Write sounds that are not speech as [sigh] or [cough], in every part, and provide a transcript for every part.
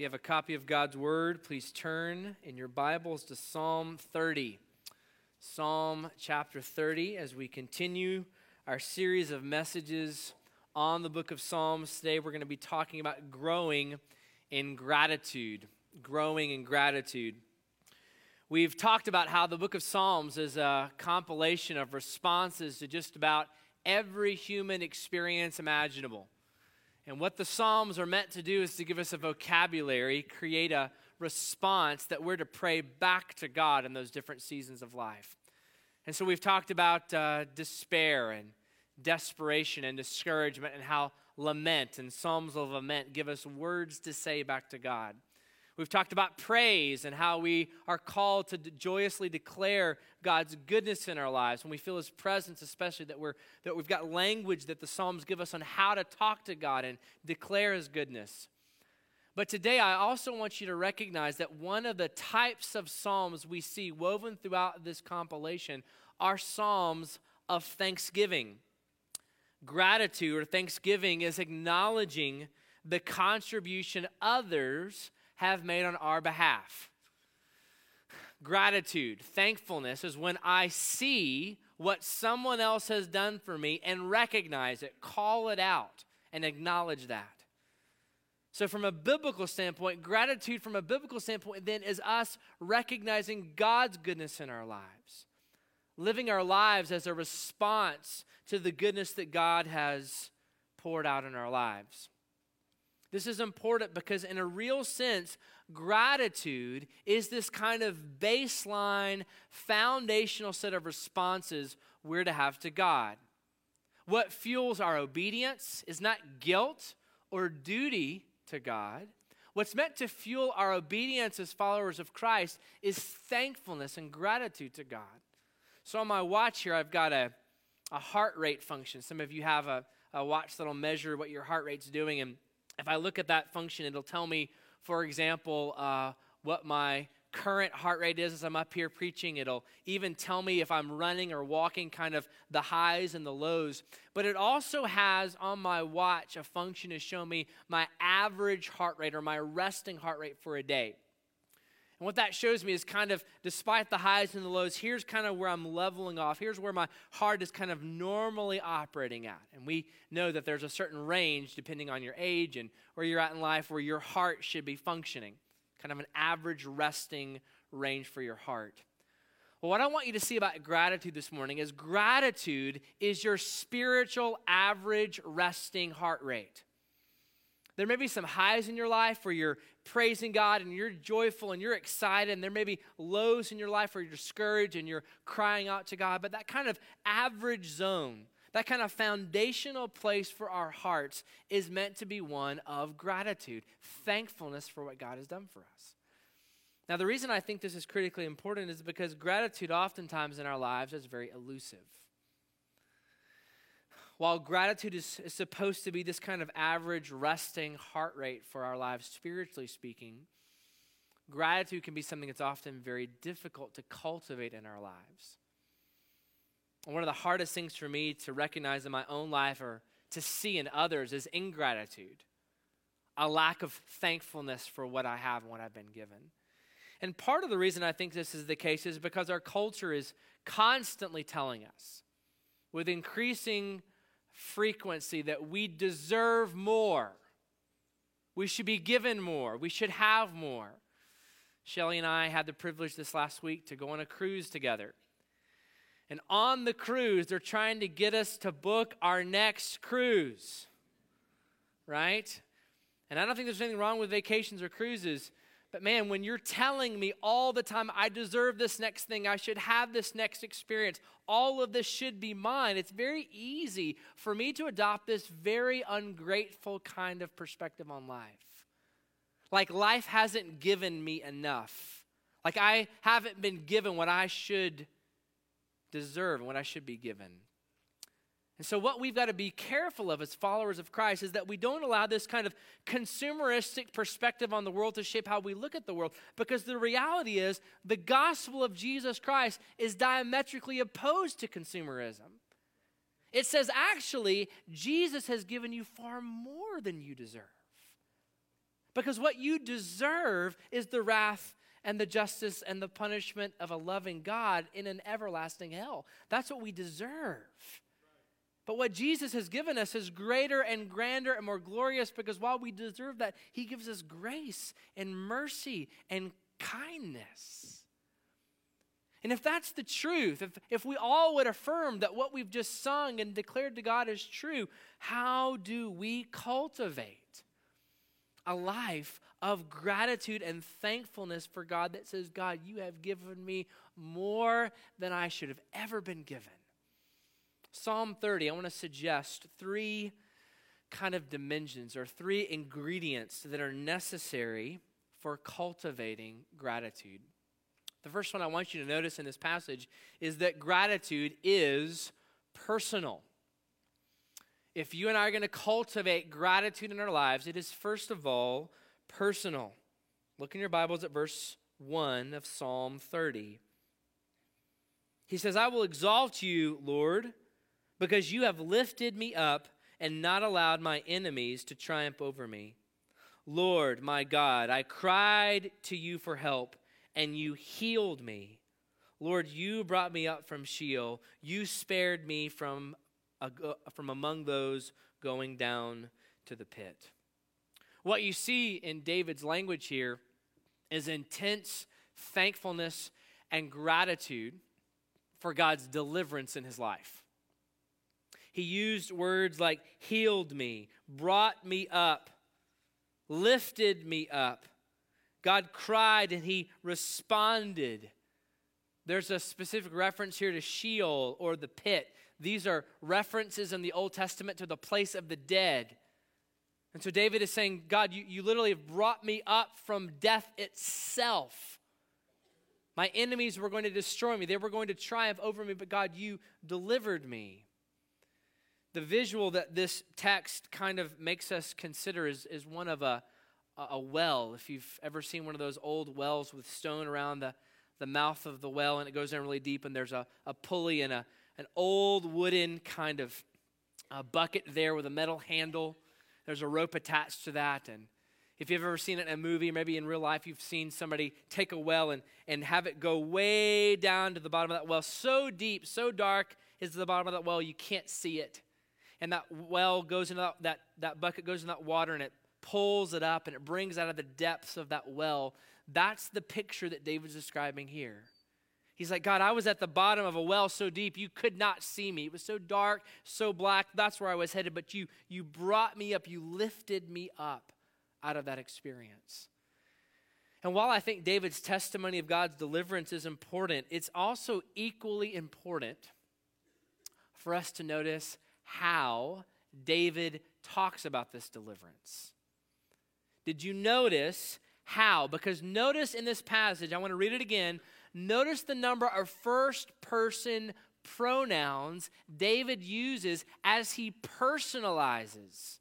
you have a copy of God's Word, please turn in your Bibles to Psalm 30. Psalm chapter 30, as we continue our series of messages on the book of Psalms. Today, we're going to be talking about growing in gratitude. Growing in gratitude. We've talked about how the book of Psalms is a compilation of responses to just about every human experience imaginable. And what the Psalms are meant to do is to give us a vocabulary, create a response that we're to pray back to God in those different seasons of life. And so we've talked about uh, despair and desperation and discouragement and how lament and Psalms of lament give us words to say back to God. We've talked about praise and how we are called to joyously declare God's goodness in our lives when we feel His presence, especially that, we're, that we've got language that the Psalms give us on how to talk to God and declare His goodness. But today, I also want you to recognize that one of the types of Psalms we see woven throughout this compilation are Psalms of thanksgiving. Gratitude or thanksgiving is acknowledging the contribution others have made on our behalf. Gratitude, thankfulness is when I see what someone else has done for me and recognize it, call it out, and acknowledge that. So, from a biblical standpoint, gratitude from a biblical standpoint then is us recognizing God's goodness in our lives, living our lives as a response to the goodness that God has poured out in our lives. This is important because, in a real sense, gratitude is this kind of baseline, foundational set of responses we're to have to God. What fuels our obedience is not guilt or duty to God. What's meant to fuel our obedience as followers of Christ is thankfulness and gratitude to God. So, on my watch here, I've got a, a heart rate function. Some of you have a, a watch that'll measure what your heart rate's doing. And if I look at that function, it'll tell me, for example, uh, what my current heart rate is as I'm up here preaching. It'll even tell me if I'm running or walking, kind of the highs and the lows. But it also has on my watch a function to show me my average heart rate or my resting heart rate for a day. And what that shows me is kind of, despite the highs and the lows, here's kind of where I'm leveling off. Here's where my heart is kind of normally operating at. And we know that there's a certain range, depending on your age and where you're at in life, where your heart should be functioning. Kind of an average resting range for your heart. Well, what I want you to see about gratitude this morning is gratitude is your spiritual average resting heart rate. There may be some highs in your life where you're praising God and you're joyful and you're excited, and there may be lows in your life where you're discouraged and you're crying out to God, but that kind of average zone, that kind of foundational place for our hearts is meant to be one of gratitude, thankfulness for what God has done for us. Now, the reason I think this is critically important is because gratitude, oftentimes in our lives, is very elusive while gratitude is, is, supposed to be this kind of average resting heart rate for our lives, spiritually speaking, gratitude can be something that's often very difficult to cultivate in our lives. And one of the hardest things for me to recognize in my own life or to see in others is ingratitude, a lack of thankfulness for what I have and what I've been given. And part of the reason I think this is the case is because our culture is constantly telling us with increasing frequency that we deserve more. We should be given more. We should have more. Shelly and I had the privilege this last week to go on a cruise together. And on the cruise, they're trying to get us to book our next cruise, right? And I don't think there's anything wrong with vacations or cruises, but man, when you're telling me all the time, I deserve this next thing, I should have this next experience, all of this should be mine, it's very easy for me to adopt this very ungrateful kind of perspective on life. Like life hasn't given me enough. Like I haven't been given what I should deserve and what I should be given. And so, what we've got to be careful of as followers of Christ is that we don't allow this kind of consumeristic perspective on the world to shape how we look at the world. Because the reality is, the gospel of Jesus Christ is diametrically opposed to consumerism. It says, actually, Jesus has given you far more than you deserve. Because what you deserve is the wrath and the justice and the punishment of a loving God in an everlasting hell. That's what we deserve. But what Jesus has given us is greater and grander and more glorious because while we deserve that, He gives us grace and mercy and kindness. And if that's the truth, if, if we all would affirm that what we've just sung and declared to God is true, how do we cultivate a life of gratitude and thankfulness for God that says, God, you have given me more than I should have ever been given? Psalm 30, I want to suggest three kind of dimensions or three ingredients that are necessary for cultivating gratitude. The first one I want you to notice in this passage is that gratitude is personal. If you and I are going to cultivate gratitude in our lives, it is first of all personal. Look in your Bibles at verse 1 of Psalm 30. He says, I will exalt you, Lord because you have lifted me up and not allowed my enemies to triumph over me. Lord, my God, I cried to you for help, and you healed me. Lord, you brought me up from Sheol. You spared me from, from among those going down to the pit. What you see in David's language here is intense thankfulness and gratitude for God's deliverance in his life. He used words like healed me, brought me up, lifted me up. God cried and he responded. There's a specific reference here to Sheol or the pit. These are references in the Old Testament to the place of the dead. And so David is saying, God, you, you literally have brought me up from death itself. My enemies were going to destroy me, they were going to triumph over me, but God, you delivered me the visual that this text kind of makes us consider is, is one of a, a well. If you've ever seen one of those old wells with stone around the, the mouth of the well and it goes in really deep, and there's a, a pulley and a, an old wooden kind of a bucket there with a metal handle. There's a rope attached to that. And if you've ever seen it in a movie, maybe in real life, you've seen somebody take a well and, and have it go way down to the bottom of that well, so deep, so dark is the bottom of that well, you can't see it and that well goes into that, that, that bucket goes in that water and it pulls it up and it brings out of the depths of that well. That's the picture that David's describing here. He's like, God, I was at the bottom of a well so deep you could not see me. It was so dark, so black. That's where I was headed. But you, you brought me up, you lifted me up out of that experience. And while I think David's testimony of God's deliverance is important, it's also equally important for us to notice how David talks about this deliverance. Did you notice how? Because notice in this passage, I want to read it again. Notice the number of first person pronouns David uses as he personalizes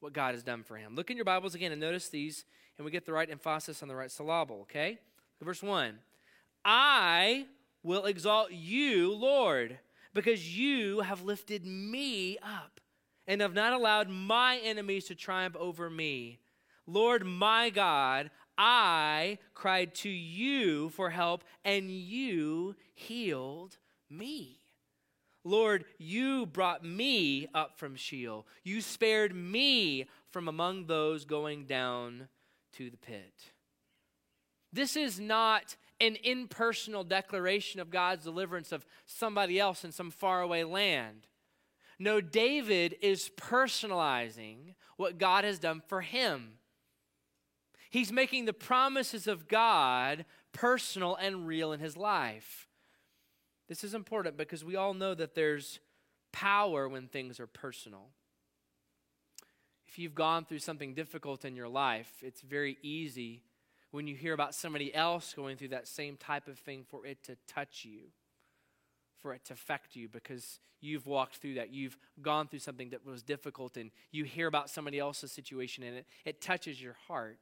what God has done for him. Look in your Bibles again and notice these, and we get the right emphasis on the right syllable, okay? Verse 1 I will exalt you, Lord because you have lifted me up and have not allowed my enemies to triumph over me. Lord my God, I cried to you for help, and you healed me. Lord, you brought me up from Sheol. You spared me from among those going down to the pit. This is not an impersonal declaration of God's deliverance of somebody else in some faraway land. No, David is personalizing what God has done for him. He's making the promises of God personal and real in his life. This is important because we all know that there's power when things are personal. If you've gone through something difficult in your life, it's very easy when you hear about somebody else going through that same type of thing for it to touch you, for it to affect you because you've walked through that. You've gone through something that was difficult and you hear about somebody else's situation and it, it touches your heart.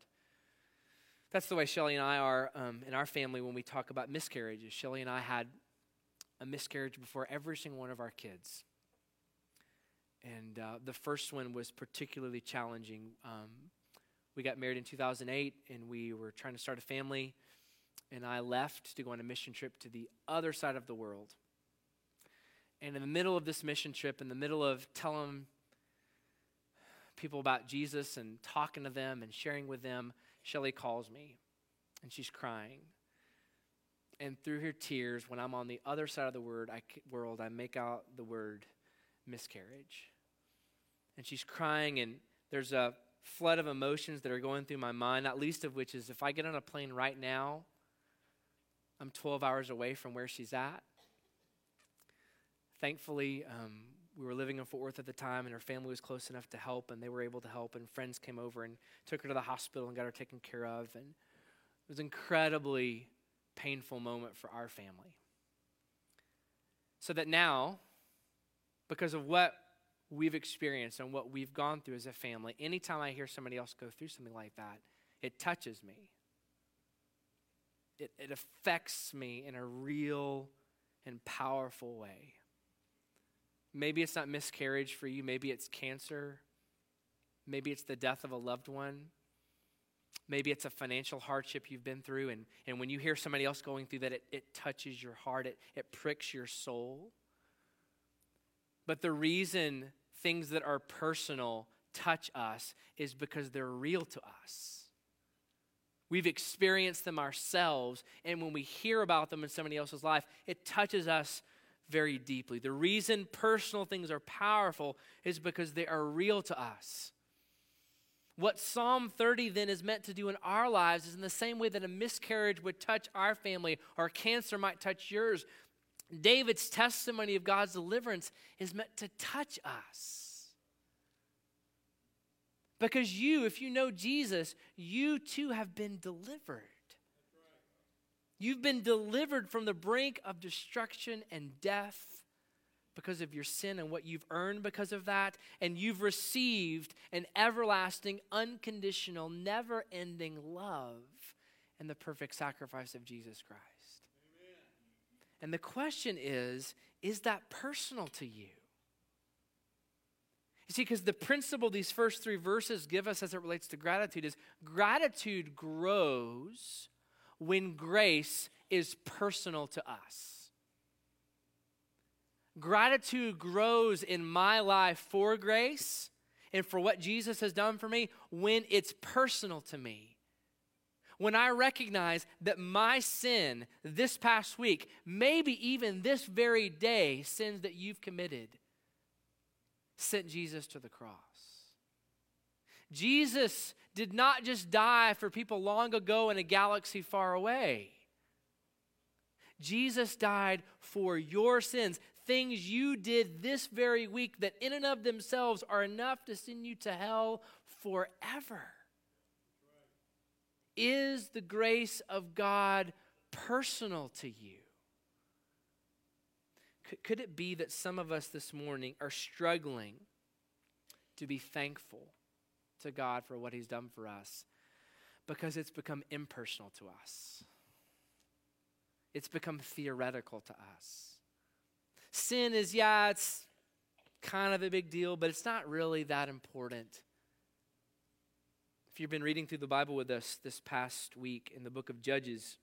That's the way Shelly and I are um, in our family when we talk about miscarriages. Shelly and I had a miscarriage before every single one of our kids. And uh, the first one was particularly challenging. Um, we got married in 2008 and we were trying to start a family. And I left to go on a mission trip to the other side of the world. And in the middle of this mission trip, in the middle of telling people about Jesus and talking to them and sharing with them, Shelly calls me and she's crying. And through her tears, when I'm on the other side of the word, I, world, I make out the word miscarriage. And she's crying, and there's a flood of emotions that are going through my mind, not least of which is if I get on a plane right now, I'm 12 hours away from where she's at. Thankfully, um, we were living in Fort Worth at the time, and her family was close enough to help, and they were able to help. And friends came over and took her to the hospital and got her taken care of. And it was an incredibly painful moment for our family. So that now, because of what we've experienced and what we've gone through as a family, anytime I hear somebody else go through something like that, it touches me. It, it affects me in a real and powerful way. Maybe it's not miscarriage for you, maybe it's cancer, maybe it's the death of a loved one. Maybe it's a financial hardship you've been through, and, and when you hear somebody else going through that, it, it touches your heart, it, it pricks your soul. But the reason things that are personal touch us is because they're real to us. We've experienced them ourselves, and when we hear about them in somebody else's life, it touches us very deeply. The reason personal things are powerful is because they are real to us. What Psalm 30 then is meant to do in our lives is in the same way that a miscarriage would touch our family or cancer might touch yours. David's testimony of God's deliverance is meant to touch us. Because you, if you know Jesus, you too have been delivered. You've been delivered from the brink of destruction and death because of your sin and what you've earned because of that. And you've received an everlasting, unconditional, never ending love and the perfect sacrifice of Jesus Christ. And the question is is that personal to you? You see, because the principle these first three verses give us as it relates to gratitude is gratitude grows when grace is personal to us. Gratitude grows in my life for grace and for what Jesus has done for me when it's personal to me when I recognize that my sin this past week, maybe even this very day, sins that you've committed, sent Jesus to the cross. Jesus did not just die for people long ago in a galaxy far away. Jesus died for your sins, things you did this very week that, in and of themselves, are enough to send you to hell forever. Is the grace of God personal to you? Could, could it be that some of us this morning are struggling to be thankful to God for what He's done for us because it's become impersonal to us? It's become theoretical to us. Sin is, yeah, it's kind of a big deal, but it's not really that important. If you've been reading through the Bible with us this past week in the book of Judges,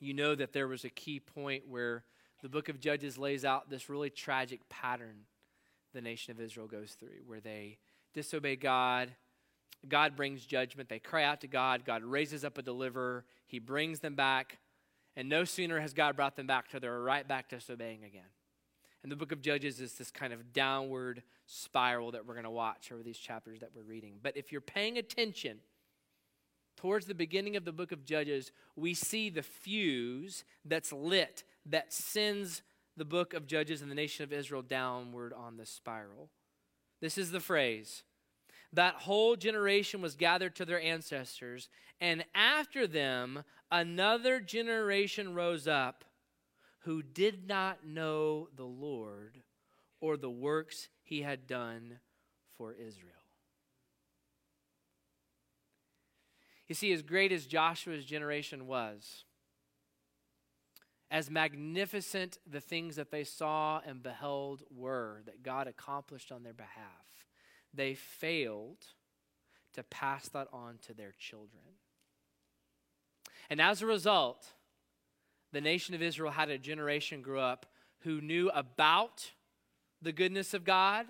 you know that there was a key point where the book of Judges lays out this really tragic pattern the nation of Israel goes through, where they disobey God. God brings judgment. They cry out to God. God raises up a deliverer. He brings them back. And no sooner has God brought them back till they're right back disobeying again. And the book of Judges is this kind of downward spiral that we're going to watch over these chapters that we're reading. But if you're paying attention, towards the beginning of the book of Judges, we see the fuse that's lit that sends the book of Judges and the nation of Israel downward on the spiral. This is the phrase that whole generation was gathered to their ancestors, and after them, another generation rose up who did not know the Lord or the works he had done for Israel. You see, as great as Joshua's generation was, as magnificent the things that they saw and beheld were that God accomplished on their behalf, they failed to pass that on to their children. And as a result, the nation of Israel had a generation grow up who knew about the goodness of God,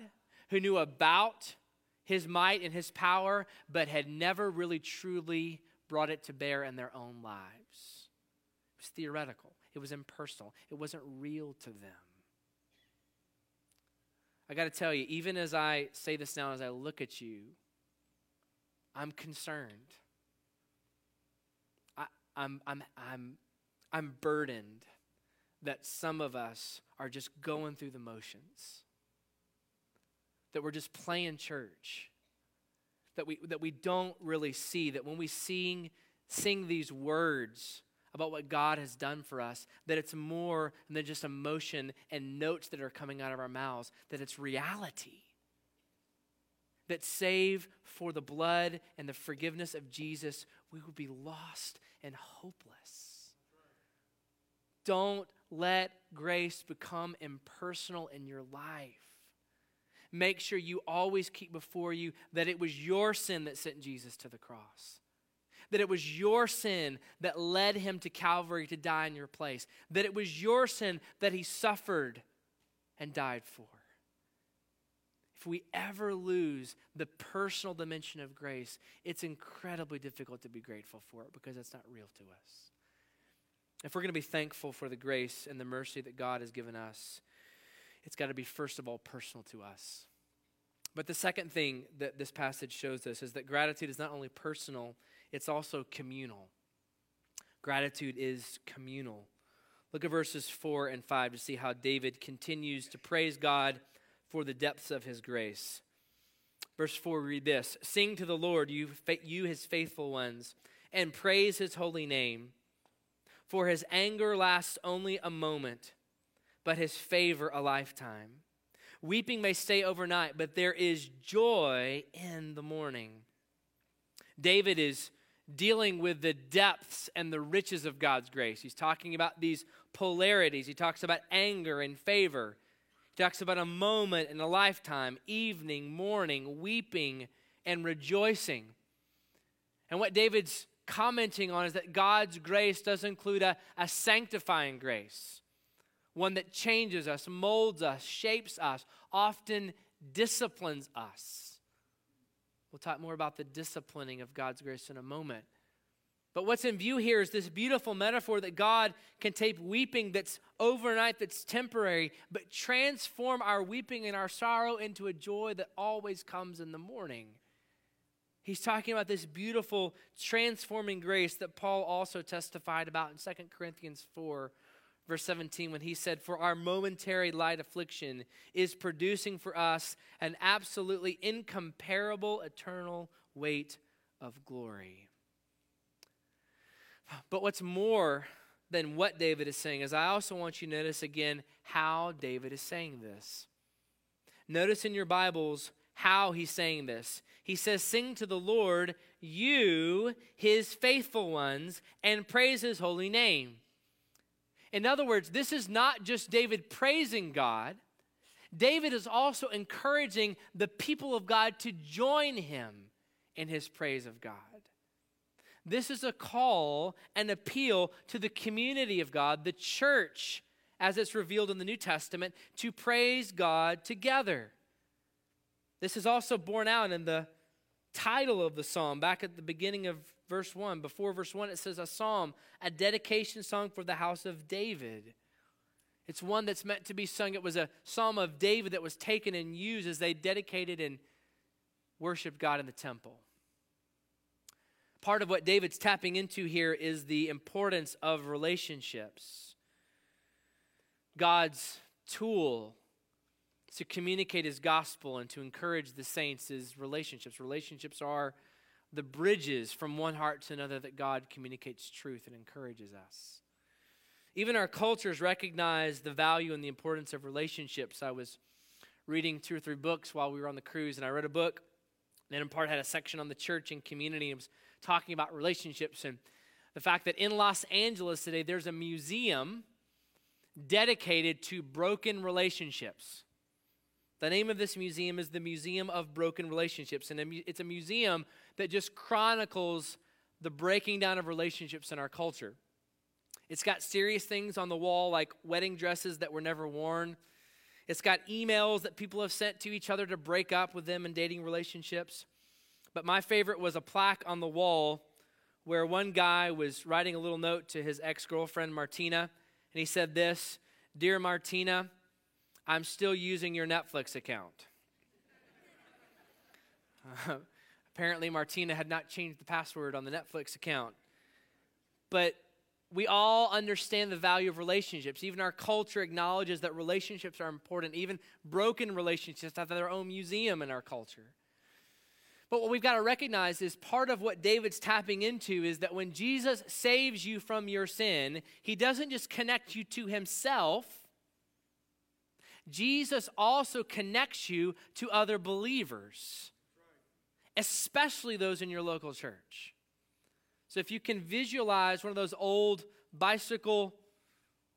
who knew about his might and his power, but had never really truly brought it to bear in their own lives. It was theoretical, it was impersonal, it wasn't real to them. I got to tell you, even as I say this now, as I look at you, I'm concerned. I, I'm, I'm, I'm, I'm burdened that some of us are just going through the motions, that we're just playing church, that we, that we don't really see, that when we sing, sing these words, about what God has done for us, that it's more than just emotion and notes that are coming out of our mouths, that it's reality. That save for the blood and the forgiveness of Jesus, we would be lost and hopeless. Don't let grace become impersonal in your life. Make sure you always keep before you that it was your sin that sent Jesus to the cross that it was your sin that led him to Calvary to die in your place, that it was your sin that he suffered and died for. If we ever lose the personal dimension of grace, it's incredibly difficult to be grateful for it because it's not real to us. If we're going to be thankful for the grace and the mercy that God has given us, it's got to be, first of all, personal to us. But the second thing that this passage shows us is that gratitude is not only personal, it's also communal. Gratitude is communal. Look at verses 4 and 5 to see how David continues to praise God for the depths of his grace. Verse 4 read this Sing to the Lord, you, you his faithful ones, and praise his holy name. For his anger lasts only a moment, but his favor a lifetime. Weeping may stay overnight, but there is joy in the morning. David is dealing with the depths and the riches of God's grace. He's talking about these polarities. He talks about anger and favor. He talks about a moment and a lifetime, evening, morning, weeping and rejoicing. And what David's commenting on is that God's grace does include a, a sanctifying grace, one that changes us, molds us, shapes us, often disciplines us. We'll talk more about the disciplining of God's grace in a moment. But what's in view here is this beautiful metaphor that God can take weeping that's overnight, that's temporary, but transform our weeping and our sorrow into a joy that always comes in the morning. He's talking about this beautiful transforming grace that Paul also testified about in 2 Corinthians 4, verse 17, when he said, For our momentary light affliction is producing for us an absolutely incomparable eternal weight of glory. But what's more than what David is saying is I also want you to notice again how David is saying this. Notice in your Bibles how he's saying this. He says, Sing to the Lord, you, his faithful ones, and praise his holy name. In other words, this is not just David praising God. David is also encouraging the people of God to join him in his praise of God. This is a call and appeal to the community of God, the church, as it's revealed in the New Testament, to praise God together. This is also borne out in the title of the psalm back at the beginning of verse 1. Before verse 1, it says a psalm, a dedication song for the house of David. It's one that's meant to be sung. It was a psalm of David that was taken and used as they dedicated and worshiped God in the temple. Part of what David's tapping into here is the importance of relationships. God's tool to communicate his gospel and to encourage the saints is relationships. Relationships are the bridges from one heart to another that God communicates truth and encourages us. Even our cultures recognize the value and the importance of relationships. I was reading two or three books while we were on the cruise, and I read a book that in part had a section on the church and community. It was talking about relationships and the fact that in Los Angeles today there's a museum dedicated to broken relationships The name of this museum is the Museum of Broken Relationships, and it's a museum that just chronicles the breaking down of relationships in our culture. It's got serious things on the wall like wedding dresses that were never worn. It's got emails that people have sent to each other to break up with them in dating relationships. But my favorite was a plaque on the wall where one guy was writing a little note to his ex girlfriend, Martina, and he said this Dear Martina, I'm still using your Netflix account. Uh, [laughs] apparently, Martina had not changed the password on the Netflix account. But we all understand the value of relationships. Even our culture acknowledges that relationships are important. Even broken relationships have their own museum in our culture. But what we've got to recognize is part of what David's tapping into is that when Jesus saves you from your sin, he doesn't just connect you to himself, Jesus also connects you to other believers, especially those in your local church. So if you can visualize one of those old bicycle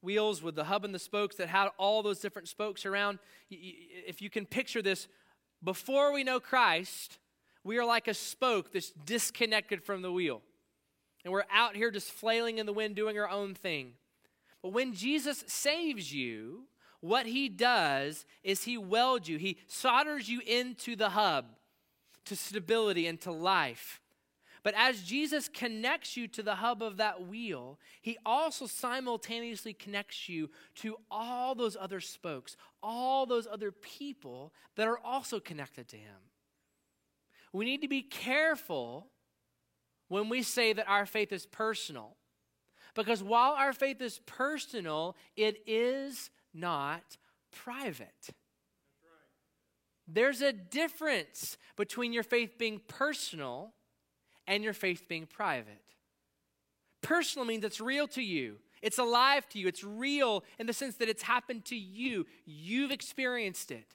wheels with the hub and the spokes that had all those different spokes around, if you can picture this, before we know Christ, we are like a spoke that's disconnected from the wheel. And we're out here just flailing in the wind doing our own thing. But when Jesus saves you, what he does is he welds you, he solders you into the hub to stability and to life. But as Jesus connects you to the hub of that wheel, he also simultaneously connects you to all those other spokes, all those other people that are also connected to him. We need to be careful when we say that our faith is personal. Because while our faith is personal, it is not private. There's a difference between your faith being personal and your faith being private. Personal means it's real to you. It's alive to you. It's real in the sense that it's happened to you. You've experienced it.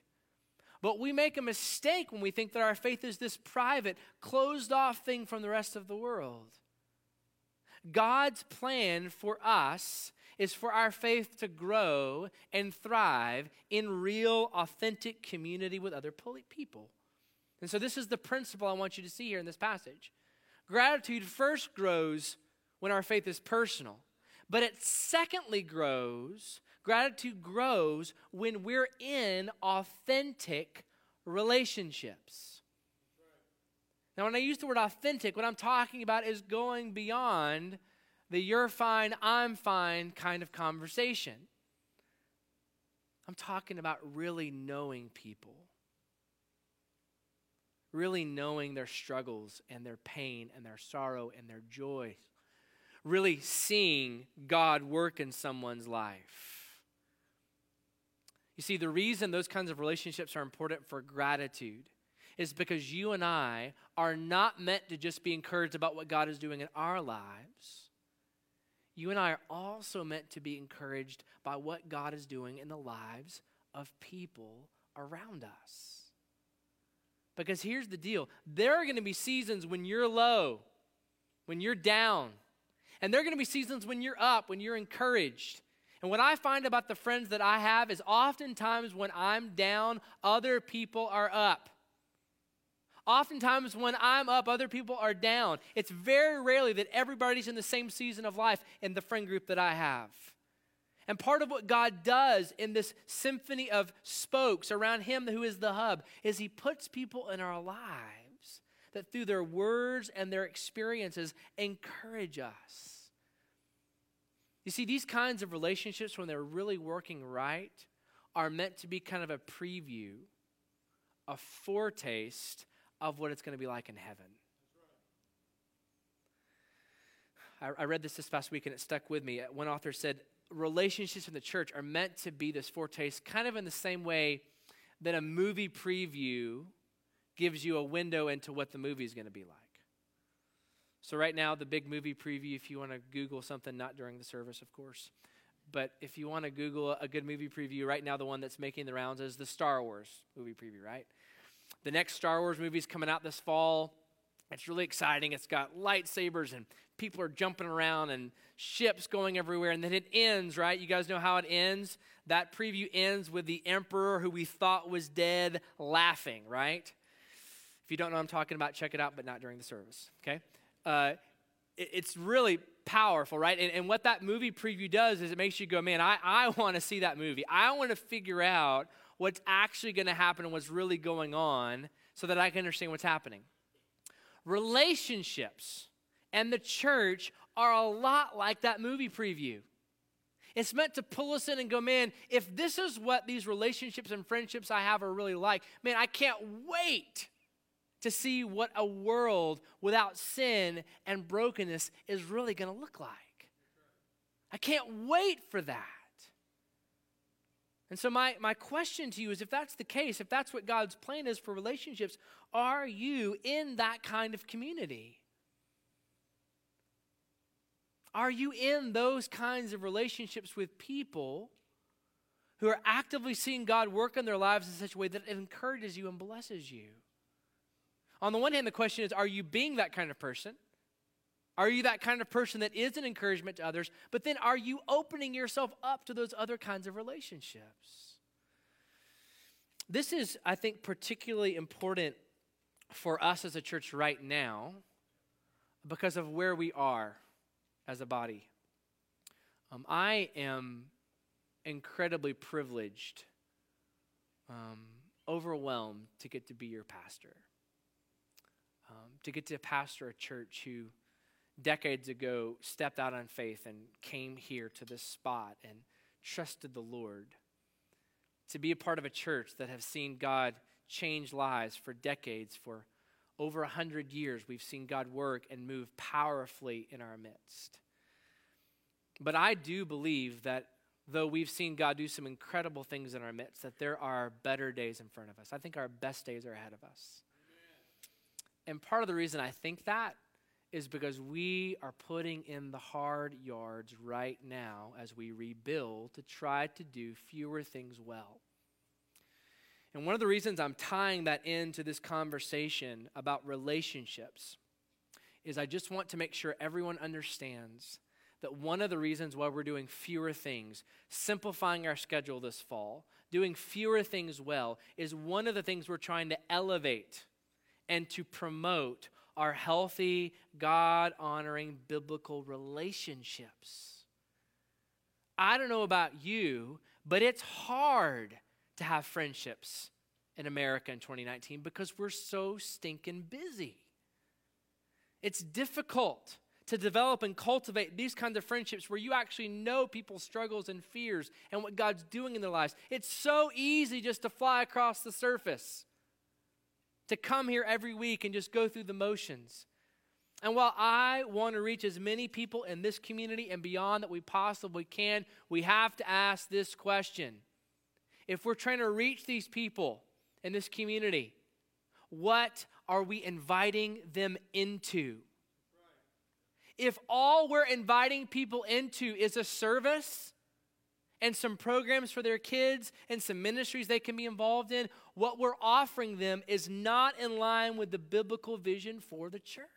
But we make a mistake when we think that our faith is this private, closed off thing from the rest of the world. God's plan for us is for our faith to grow and thrive in real, authentic community with other people. And so, this is the principle I want you to see here in this passage. Gratitude first grows when our faith is personal, but it secondly grows, gratitude grows when we're in authentic relationships. Now, when I use the word authentic, what I'm talking about is going beyond the you're fine, I'm fine kind of conversation. I'm talking about really knowing people really knowing their struggles and their pain and their sorrow and their joy, really seeing God work in someone's life. You see, the reason those kinds of relationships are important for gratitude is because you and I are not meant to just be encouraged about what God is doing in our lives. You and I are also meant to be encouraged by what God is doing in the lives of people around us. Because here's the deal there are going to be seasons when you're low, when you're down, and there are going to be seasons when you're up, when you're encouraged. And what I find about the friends that I have is oftentimes when I'm down, other people are up. Oftentimes, when I'm up, other people are down. It's very rarely that everybody's in the same season of life in the friend group that I have. And part of what God does in this symphony of spokes around Him, who is the hub, is He puts people in our lives that through their words and their experiences encourage us. You see, these kinds of relationships, when they're really working right, are meant to be kind of a preview, a foretaste of what it's going to be like in heaven. I, read this this past week and it stuck with me. One author said, relationships in the church are meant to be this foretaste, kind of in the same way that a movie preview gives you a window into what the movie is going to be like. So, right now, the big movie preview, if you want to Google something, not during the service, of course, but if you want to Google a good movie preview, right now, the one that's making the rounds is the Star Wars movie preview, right? The next Star Wars movie is coming out this fall. It's really exciting. It's got lightsabers and people are jumping around and ships going everywhere. And then it ends, right? You guys know how it ends? That preview ends with the emperor who we thought was dead laughing, right? If you don't know what I'm talking about, check it out, but not during the service, okay? Uh, it, it's really powerful, right? And, and what that movie preview does is it makes you go, man, I, I want to see that movie. I want to figure out what's actually going to happen and what's really going on so that I can understand what's happening. Relationships and the church are a lot like that movie preview. It's meant to pull us in and go, man, if this is what these relationships and friendships I have are really like, man, I can't wait to see what a world without sin and brokenness is really going to look like. I can't wait for that. And so, my, my question to you is if that's the case, if that's what God's plan is for relationships, are you in that kind of community? Are you in those kinds of relationships with people who are actively seeing God work in their lives in such a way that it encourages you and blesses you? On the one hand, the question is are you being that kind of person? Are you that kind of person that is an encouragement to others? But then are you opening yourself up to those other kinds of relationships? This is, I think, particularly important for us as a church right now because of where we are as a body. Um, I am incredibly privileged, um, overwhelmed to get to be your pastor um, to get to pastor a church who decades ago stepped out on faith and came here to this spot and trusted the Lord. To be a part of a church that has seen God change lives for decades, for over a hundred years, we've seen God work and move powerfully in our midst. But I do believe that though we've seen God do some incredible things in our midst, that there are better days in front of us. I think our best days are ahead of us. And part of the reason I think that is because we are putting in the hard yards right now as we rebuild to try to do fewer things well. And one of the reasons I'm tying that into this conversation about relationships is I just want to make sure everyone understands that one of the reasons why we're doing fewer things, simplifying our schedule this fall, doing fewer things well, is one of the things we're trying to elevate and to promote our healthy, God honoring biblical relationships. I don't know about you, but it's hard to have friendships in America in 2019 because we're so stinking busy. It's difficult to develop and cultivate these kinds of friendships where you actually know people's struggles and fears and what God's doing in their lives. It's so easy just to fly across the surface to come here every week and just go through the motions. And while I want to reach as many people in this community and beyond that we possibly can, we have to ask this question. If we're trying to reach these people in this community, what are we inviting them into? If all we're inviting people into is a service, and some programs for their kids and some ministries they can be involved in, what we're offering them is not in line with the biblical vision for the church.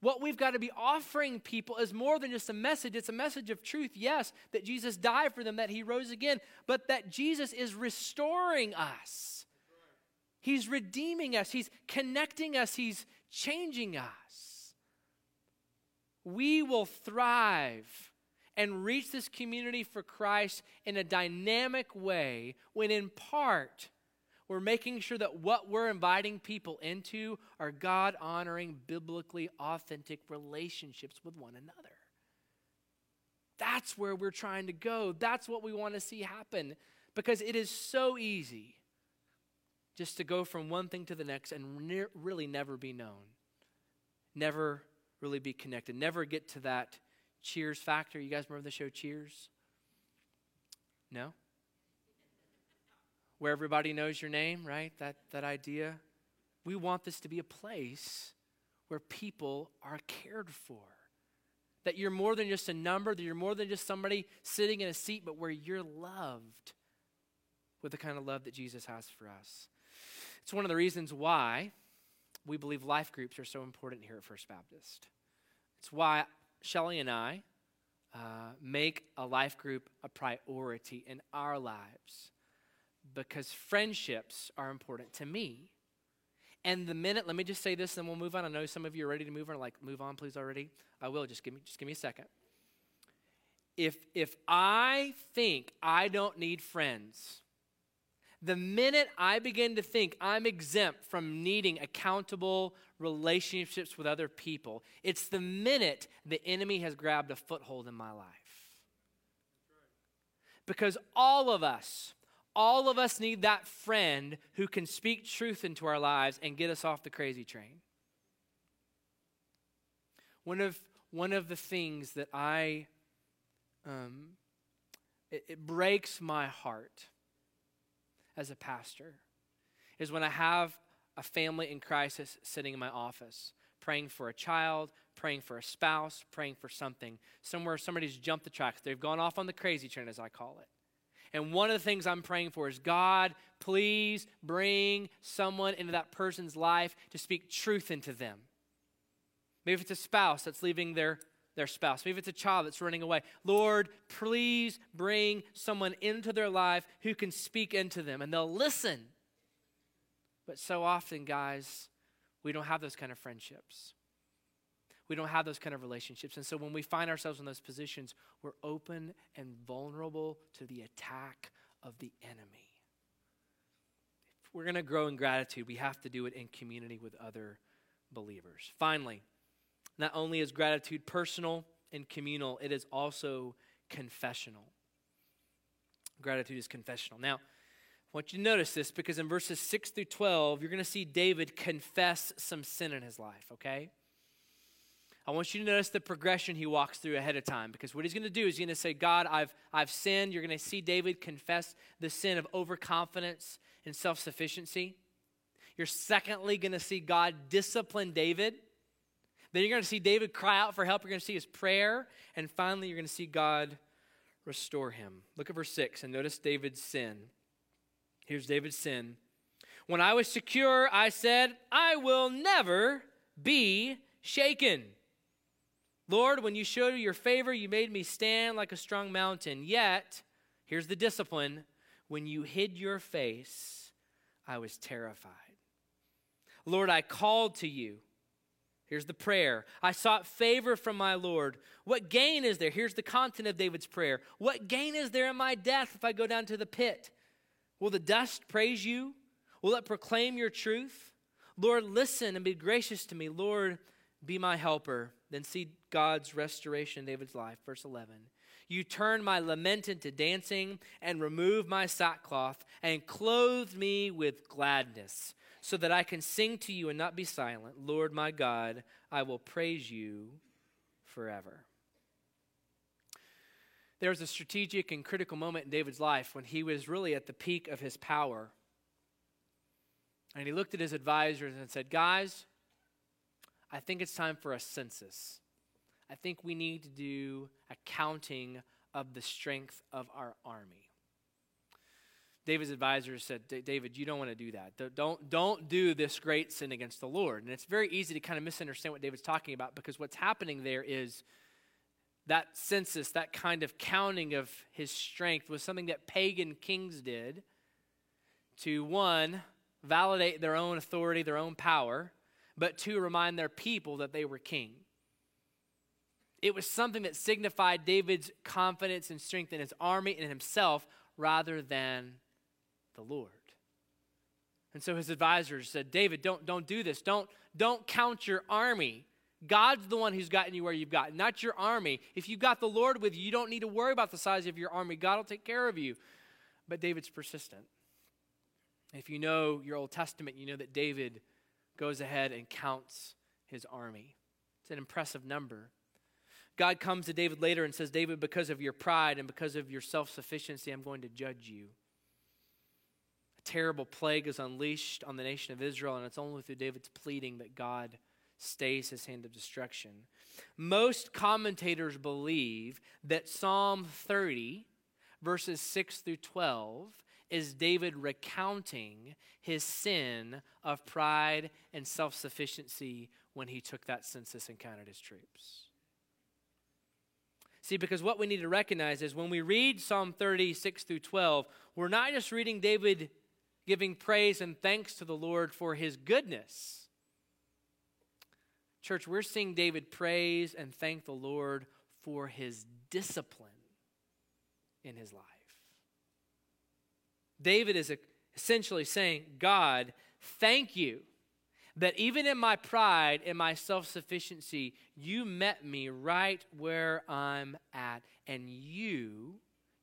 What we've got to be offering people is more than just a message. It's a message of truth, yes, that Jesus died for them, that he rose again, but that Jesus is restoring us. He's redeeming us, he's connecting us, he's changing us. We will thrive and reach this community for Christ in a dynamic way when, in part, we're making sure that what we're inviting people into are God honoring, biblically authentic relationships with one another. That's where we're trying to go. That's what we want to see happen because it is so easy just to go from one thing to the next and ne- really never be known, never really be connected, never get to that Cheers Factor. You guys remember the show Cheers? No? Where everybody knows your name, right? That, that idea. We want this to be a place where people are cared for. That you're more than just a number, that you're more than just somebody sitting in a seat, but where you're loved with the kind of love that Jesus has for us. It's one of the reasons why we believe life groups are so important here at First Baptist. It's why Shelly and I uh, make a life group a priority in our lives because friendships are important to me. And the minute, let me just say this, then we'll move on. I know some of you are ready to move on. Like, move on, please, already. I will. Just give me, just give me a second. If if I think I don't need friends, the minute I begin to think I'm exempt from needing accountable relationships with other people, it's the minute the enemy has grabbed a foothold in my life. Because all of us, all of us need that friend who can speak truth into our lives and get us off the crazy train. One of, one of the things that I, um, it, it breaks my heart as a pastor is when I have a family in crisis sitting in my office, praying for a child, praying for a spouse, praying for something. Somewhere somebody's jumped the tracks. They've gone off on the crazy train, as I call it. And one of the things I'm praying for is God, please bring someone into that person's life to speak truth into them. Maybe if it's a spouse that's leaving their, their spouse, maybe it's a child that's running away. Lord, please bring someone into their life who can speak into them and they'll listen but so often, guys, we don't have those kind of friendships. We don't have those kind of relationships. And so when we find ourselves in those positions, we're open and vulnerable to the attack of the enemy. If we're going to grow in gratitude, we have to do it in community with other believers. Finally, not only is gratitude personal and communal, it is also confessional. Gratitude is confessional. Now, I want you to notice this because in verses 6 through 12, you're going to see David confess some sin in his life, okay? I want you to notice the progression he walks through ahead of time because what he's going to do is he's going to say, God, I've, I've sinned. You're going to see David confess the sin of overconfidence and self sufficiency. You're secondly going to see God discipline David. Then you're going to see David cry out for help. You're going to see his prayer. And finally, you're going to see God restore him. Look at verse 6 and notice David's sin. Here's David's sin. When I was secure, I said, I will never be shaken. Lord, when you showed your favor, you made me stand like a strong mountain. Yet, here's the discipline when you hid your face, I was terrified. Lord, I called to you. Here's the prayer. I sought favor from my Lord. What gain is there? Here's the content of David's prayer. What gain is there in my death if I go down to the pit? Will the dust praise you? Will it proclaim your truth? Lord, listen and be gracious to me. Lord, be my helper. Then see God's restoration in David's life. Verse 11. You turned my lament into dancing and removed my sackcloth and clothed me with gladness so that I can sing to you and not be silent. Lord my God, I will praise you forever. There was a strategic and critical moment in David's life when he was really at the peak of his power. And he looked at his advisors and said, Guys, I think it's time for a census. I think we need to do a counting of the strength of our army. David's advisors said, David, you don't want to do that. Don't, don't do this great sin against the Lord. And it's very easy to kind of misunderstand what David's talking about because what's happening there is that census, that kind of counting of his strength, was something that pagan kings did to one, validate their own authority, their own power, but two, remind their people that they were king. It was something that signified David's confidence and strength in his army and himself rather than the Lord. And so his advisors said, David, don't, don't do this. Don't, don't count your army. God's the one who's gotten you where you've gotten, not your army. If you've got the Lord with you, you don't need to worry about the size of your army. God will take care of you. But David's persistent. If you know your Old Testament, you know that David goes ahead and counts his army. It's an impressive number. God comes to David later and says, David, because of your pride and because of your self sufficiency, I'm going to judge you. Terrible plague is unleashed on the nation of Israel, and it's only through David's pleading that God stays his hand of destruction. Most commentators believe that Psalm 30, verses 6 through 12, is David recounting his sin of pride and self sufficiency when he took that census and counted his troops. See, because what we need to recognize is when we read Psalm 36 through 12, we're not just reading David giving praise and thanks to the Lord for his goodness. Church, we're seeing David praise and thank the Lord for his discipline in his life. David is essentially saying, God, thank you that even in my pride and my self sufficiency, you met me right where I'm at. And you,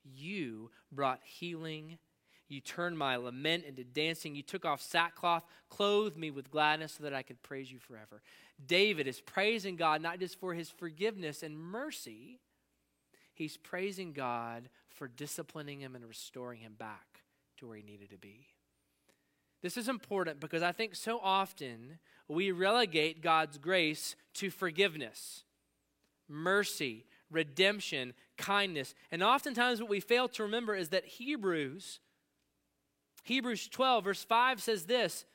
you brought healing. You turned my lament into dancing. You took off sackcloth, clothed me with gladness so that I could praise you forever. David is praising God not just for his forgiveness and mercy, he's praising God for disciplining him and restoring him back to where he needed to be. This is important because I think so often we relegate God's grace to forgiveness, mercy, redemption, kindness. And oftentimes what we fail to remember is that Hebrews Hebrews 12 verse 5 says this,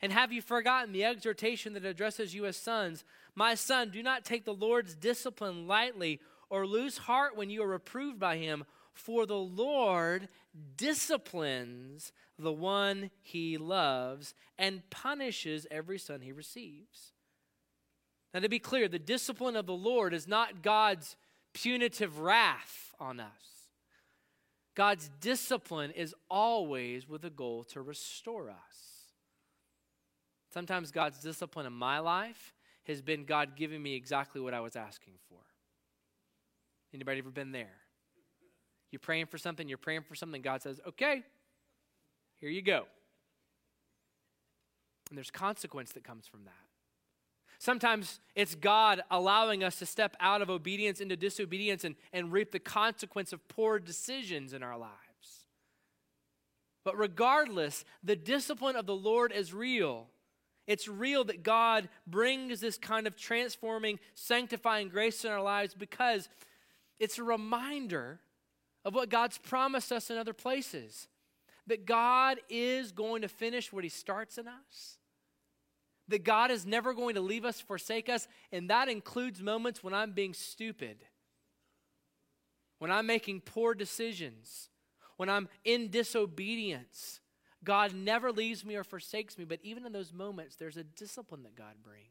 and have you forgotten the exhortation that addresses you as sons? My son, do not take the Lord's discipline lightly or lose heart when you are reproved by him, for the Lord disciplines the one he loves and punishes every son he receives. Now, to be clear, the discipline of the Lord is not God's punitive wrath on us. God's discipline is always with a goal to restore us. Sometimes God's discipline in my life has been God giving me exactly what I was asking for. Anybody ever been there? You're praying for something, you're praying for something, God says, okay, here you go. And there's consequence that comes from that. Sometimes it's God allowing us to step out of obedience into disobedience and, and reap the consequence of poor decisions in our lives. But regardless, the discipline of the Lord is real. It's real that God brings this kind of transforming, sanctifying grace in our lives because it's a reminder of what God's promised us in other places that God is going to finish what He starts in us, that God is never going to leave us, forsake us, and that includes moments when I'm being stupid, when I'm making poor decisions, when I'm in disobedience. God never leaves me or forsakes me, but even in those moments, there's a discipline that God brings.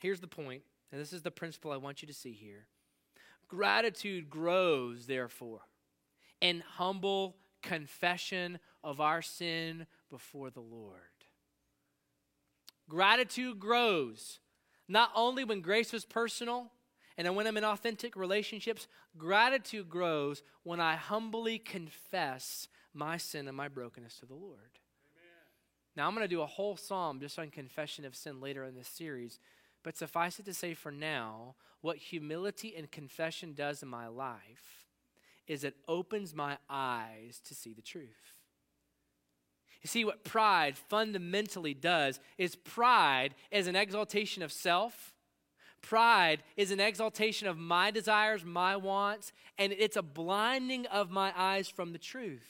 Here's the point, and this is the principle I want you to see here. Gratitude grows, therefore, in humble confession of our sin before the Lord. Gratitude grows not only when grace is personal and when I'm in authentic relationships, gratitude grows when I humbly confess my sin and my brokenness to the Lord. Amen. Now, I'm going to do a whole psalm just on confession of sin later in this series, but suffice it to say for now, what humility and confession does in my life is it opens my eyes to see the truth. You see, what pride fundamentally does is pride is an exaltation of self. Pride is an exaltation of my desires, my wants, and it's a blinding of my eyes from the truth.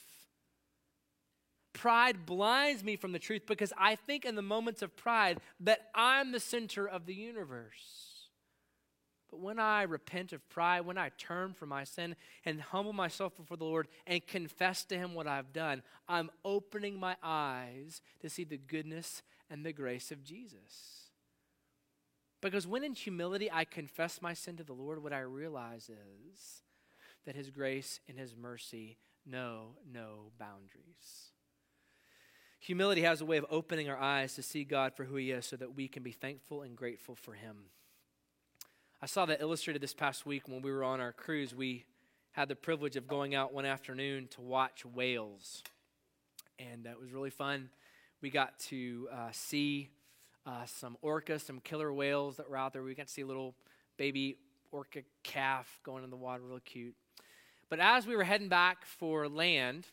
Pride blinds me from the truth because I think in the moments of pride that I'm the center of the universe. But when I repent of pride, when I turn from my sin and humble myself before the Lord and confess to Him what I've done, I'm opening my eyes to see the goodness and the grace of Jesus. Because when in humility I confess my sin to the Lord, what I realize is that His grace and His mercy know no boundaries. Humility has a way of opening our eyes to see God for who He is so that we can be thankful and grateful for Him. I saw that illustrated this past week when we were on our cruise. We had the privilege of going out one afternoon to watch whales, and it was really fun. We got to uh, see uh, some orcas, some killer whales that were out there. We got to see a little baby orca calf going in the water, real cute. But as we were heading back for land,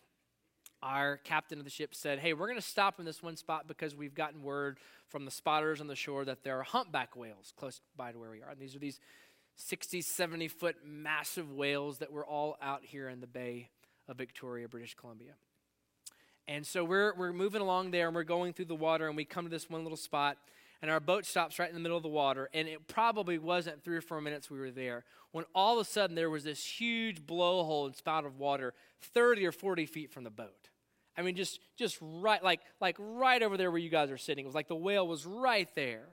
our captain of the ship said, Hey, we're going to stop in this one spot because we've gotten word from the spotters on the shore that there are humpback whales close by to where we are. And these are these 60, 70 foot massive whales that were all out here in the Bay of Victoria, British Columbia. And so we're, we're moving along there and we're going through the water and we come to this one little spot and our boat stops right in the middle of the water. And it probably wasn't three or four minutes we were there when all of a sudden there was this huge blowhole and spout of water 30 or 40 feet from the boat. I mean, just, just right, like, like right over there where you guys are sitting. It was like the whale was right there.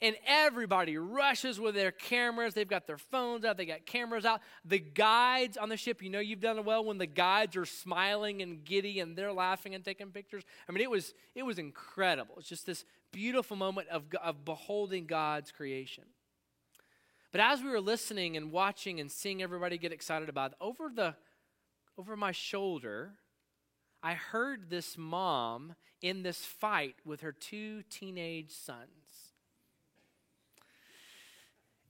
And everybody rushes with their cameras. They've got their phones out, they got cameras out. The guides on the ship, you know, you've done well when the guides are smiling and giddy and they're laughing and taking pictures. I mean, it was, it was incredible. It's just this beautiful moment of, of beholding God's creation. But as we were listening and watching and seeing everybody get excited about it, over, the, over my shoulder, I heard this mom in this fight with her two teenage sons.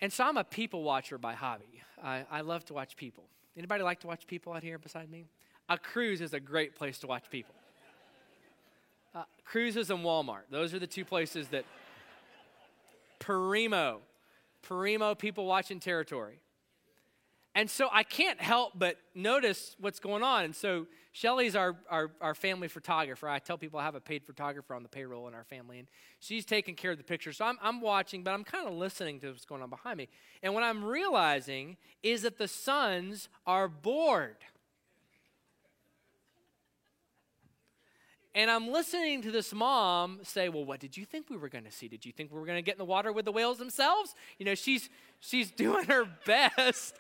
And so I'm a people watcher by hobby. I, I love to watch people. Anybody like to watch people out here beside me? A cruise is a great place to watch people. Uh, cruises and Walmart. Those are the two places that. [laughs] Perimo. Perimo people watching territory. And so I can't help but notice what's going on. And so Shelly's our, our, our, family photographer. I tell people I have a paid photographer on the payroll in our family, and she's taking care of the pictures. So I'm, I'm watching, but I'm kind of listening to what's going on behind me. And what I'm realizing is that the sons are bored. And I'm listening to this mom say, "Well, what did you think we were going to see? Did you think we were going to get in the water with the whales themselves?" You know, she's she's [laughs] doing her best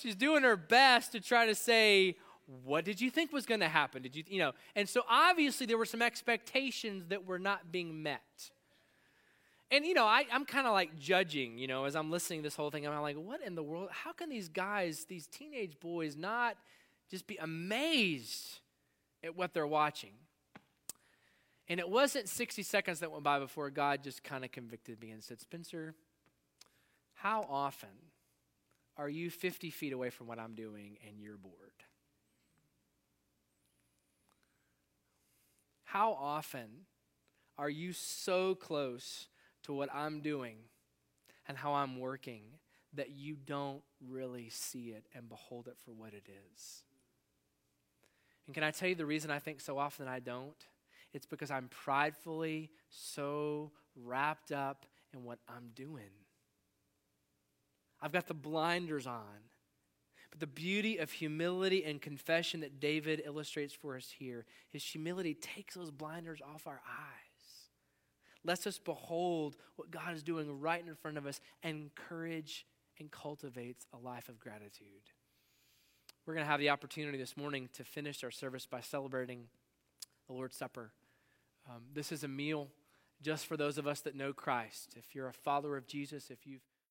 she's doing her best to try to say, what did you think was going to happen? Did you, you know? And so obviously there were some expectations that were not being met. And, you know, I, I'm kind of like judging, you know, as I'm listening to this whole thing. I'm like, what in the world? How can these guys, these teenage boys, not just be amazed at what they're watching? And it wasn't 60 seconds that went by before God just kind of convicted me and said, Spencer, how often are you 50 feet away from what I'm doing and you're bored? How often are you so close to what I'm doing and how I'm working that you don't really see it and behold it for what it is? And can I tell you the reason I think so often I don't? It's because I'm pridefully so wrapped up in what I'm doing. I've got the blinders on. But the beauty of humility and confession that David illustrates for us here, his humility takes those blinders off our eyes, lets us behold what God is doing right in front of us, and encourage and cultivates a life of gratitude. We're going to have the opportunity this morning to finish our service by celebrating the Lord's Supper. Um, this is a meal just for those of us that know Christ. If you're a follower of Jesus, if you've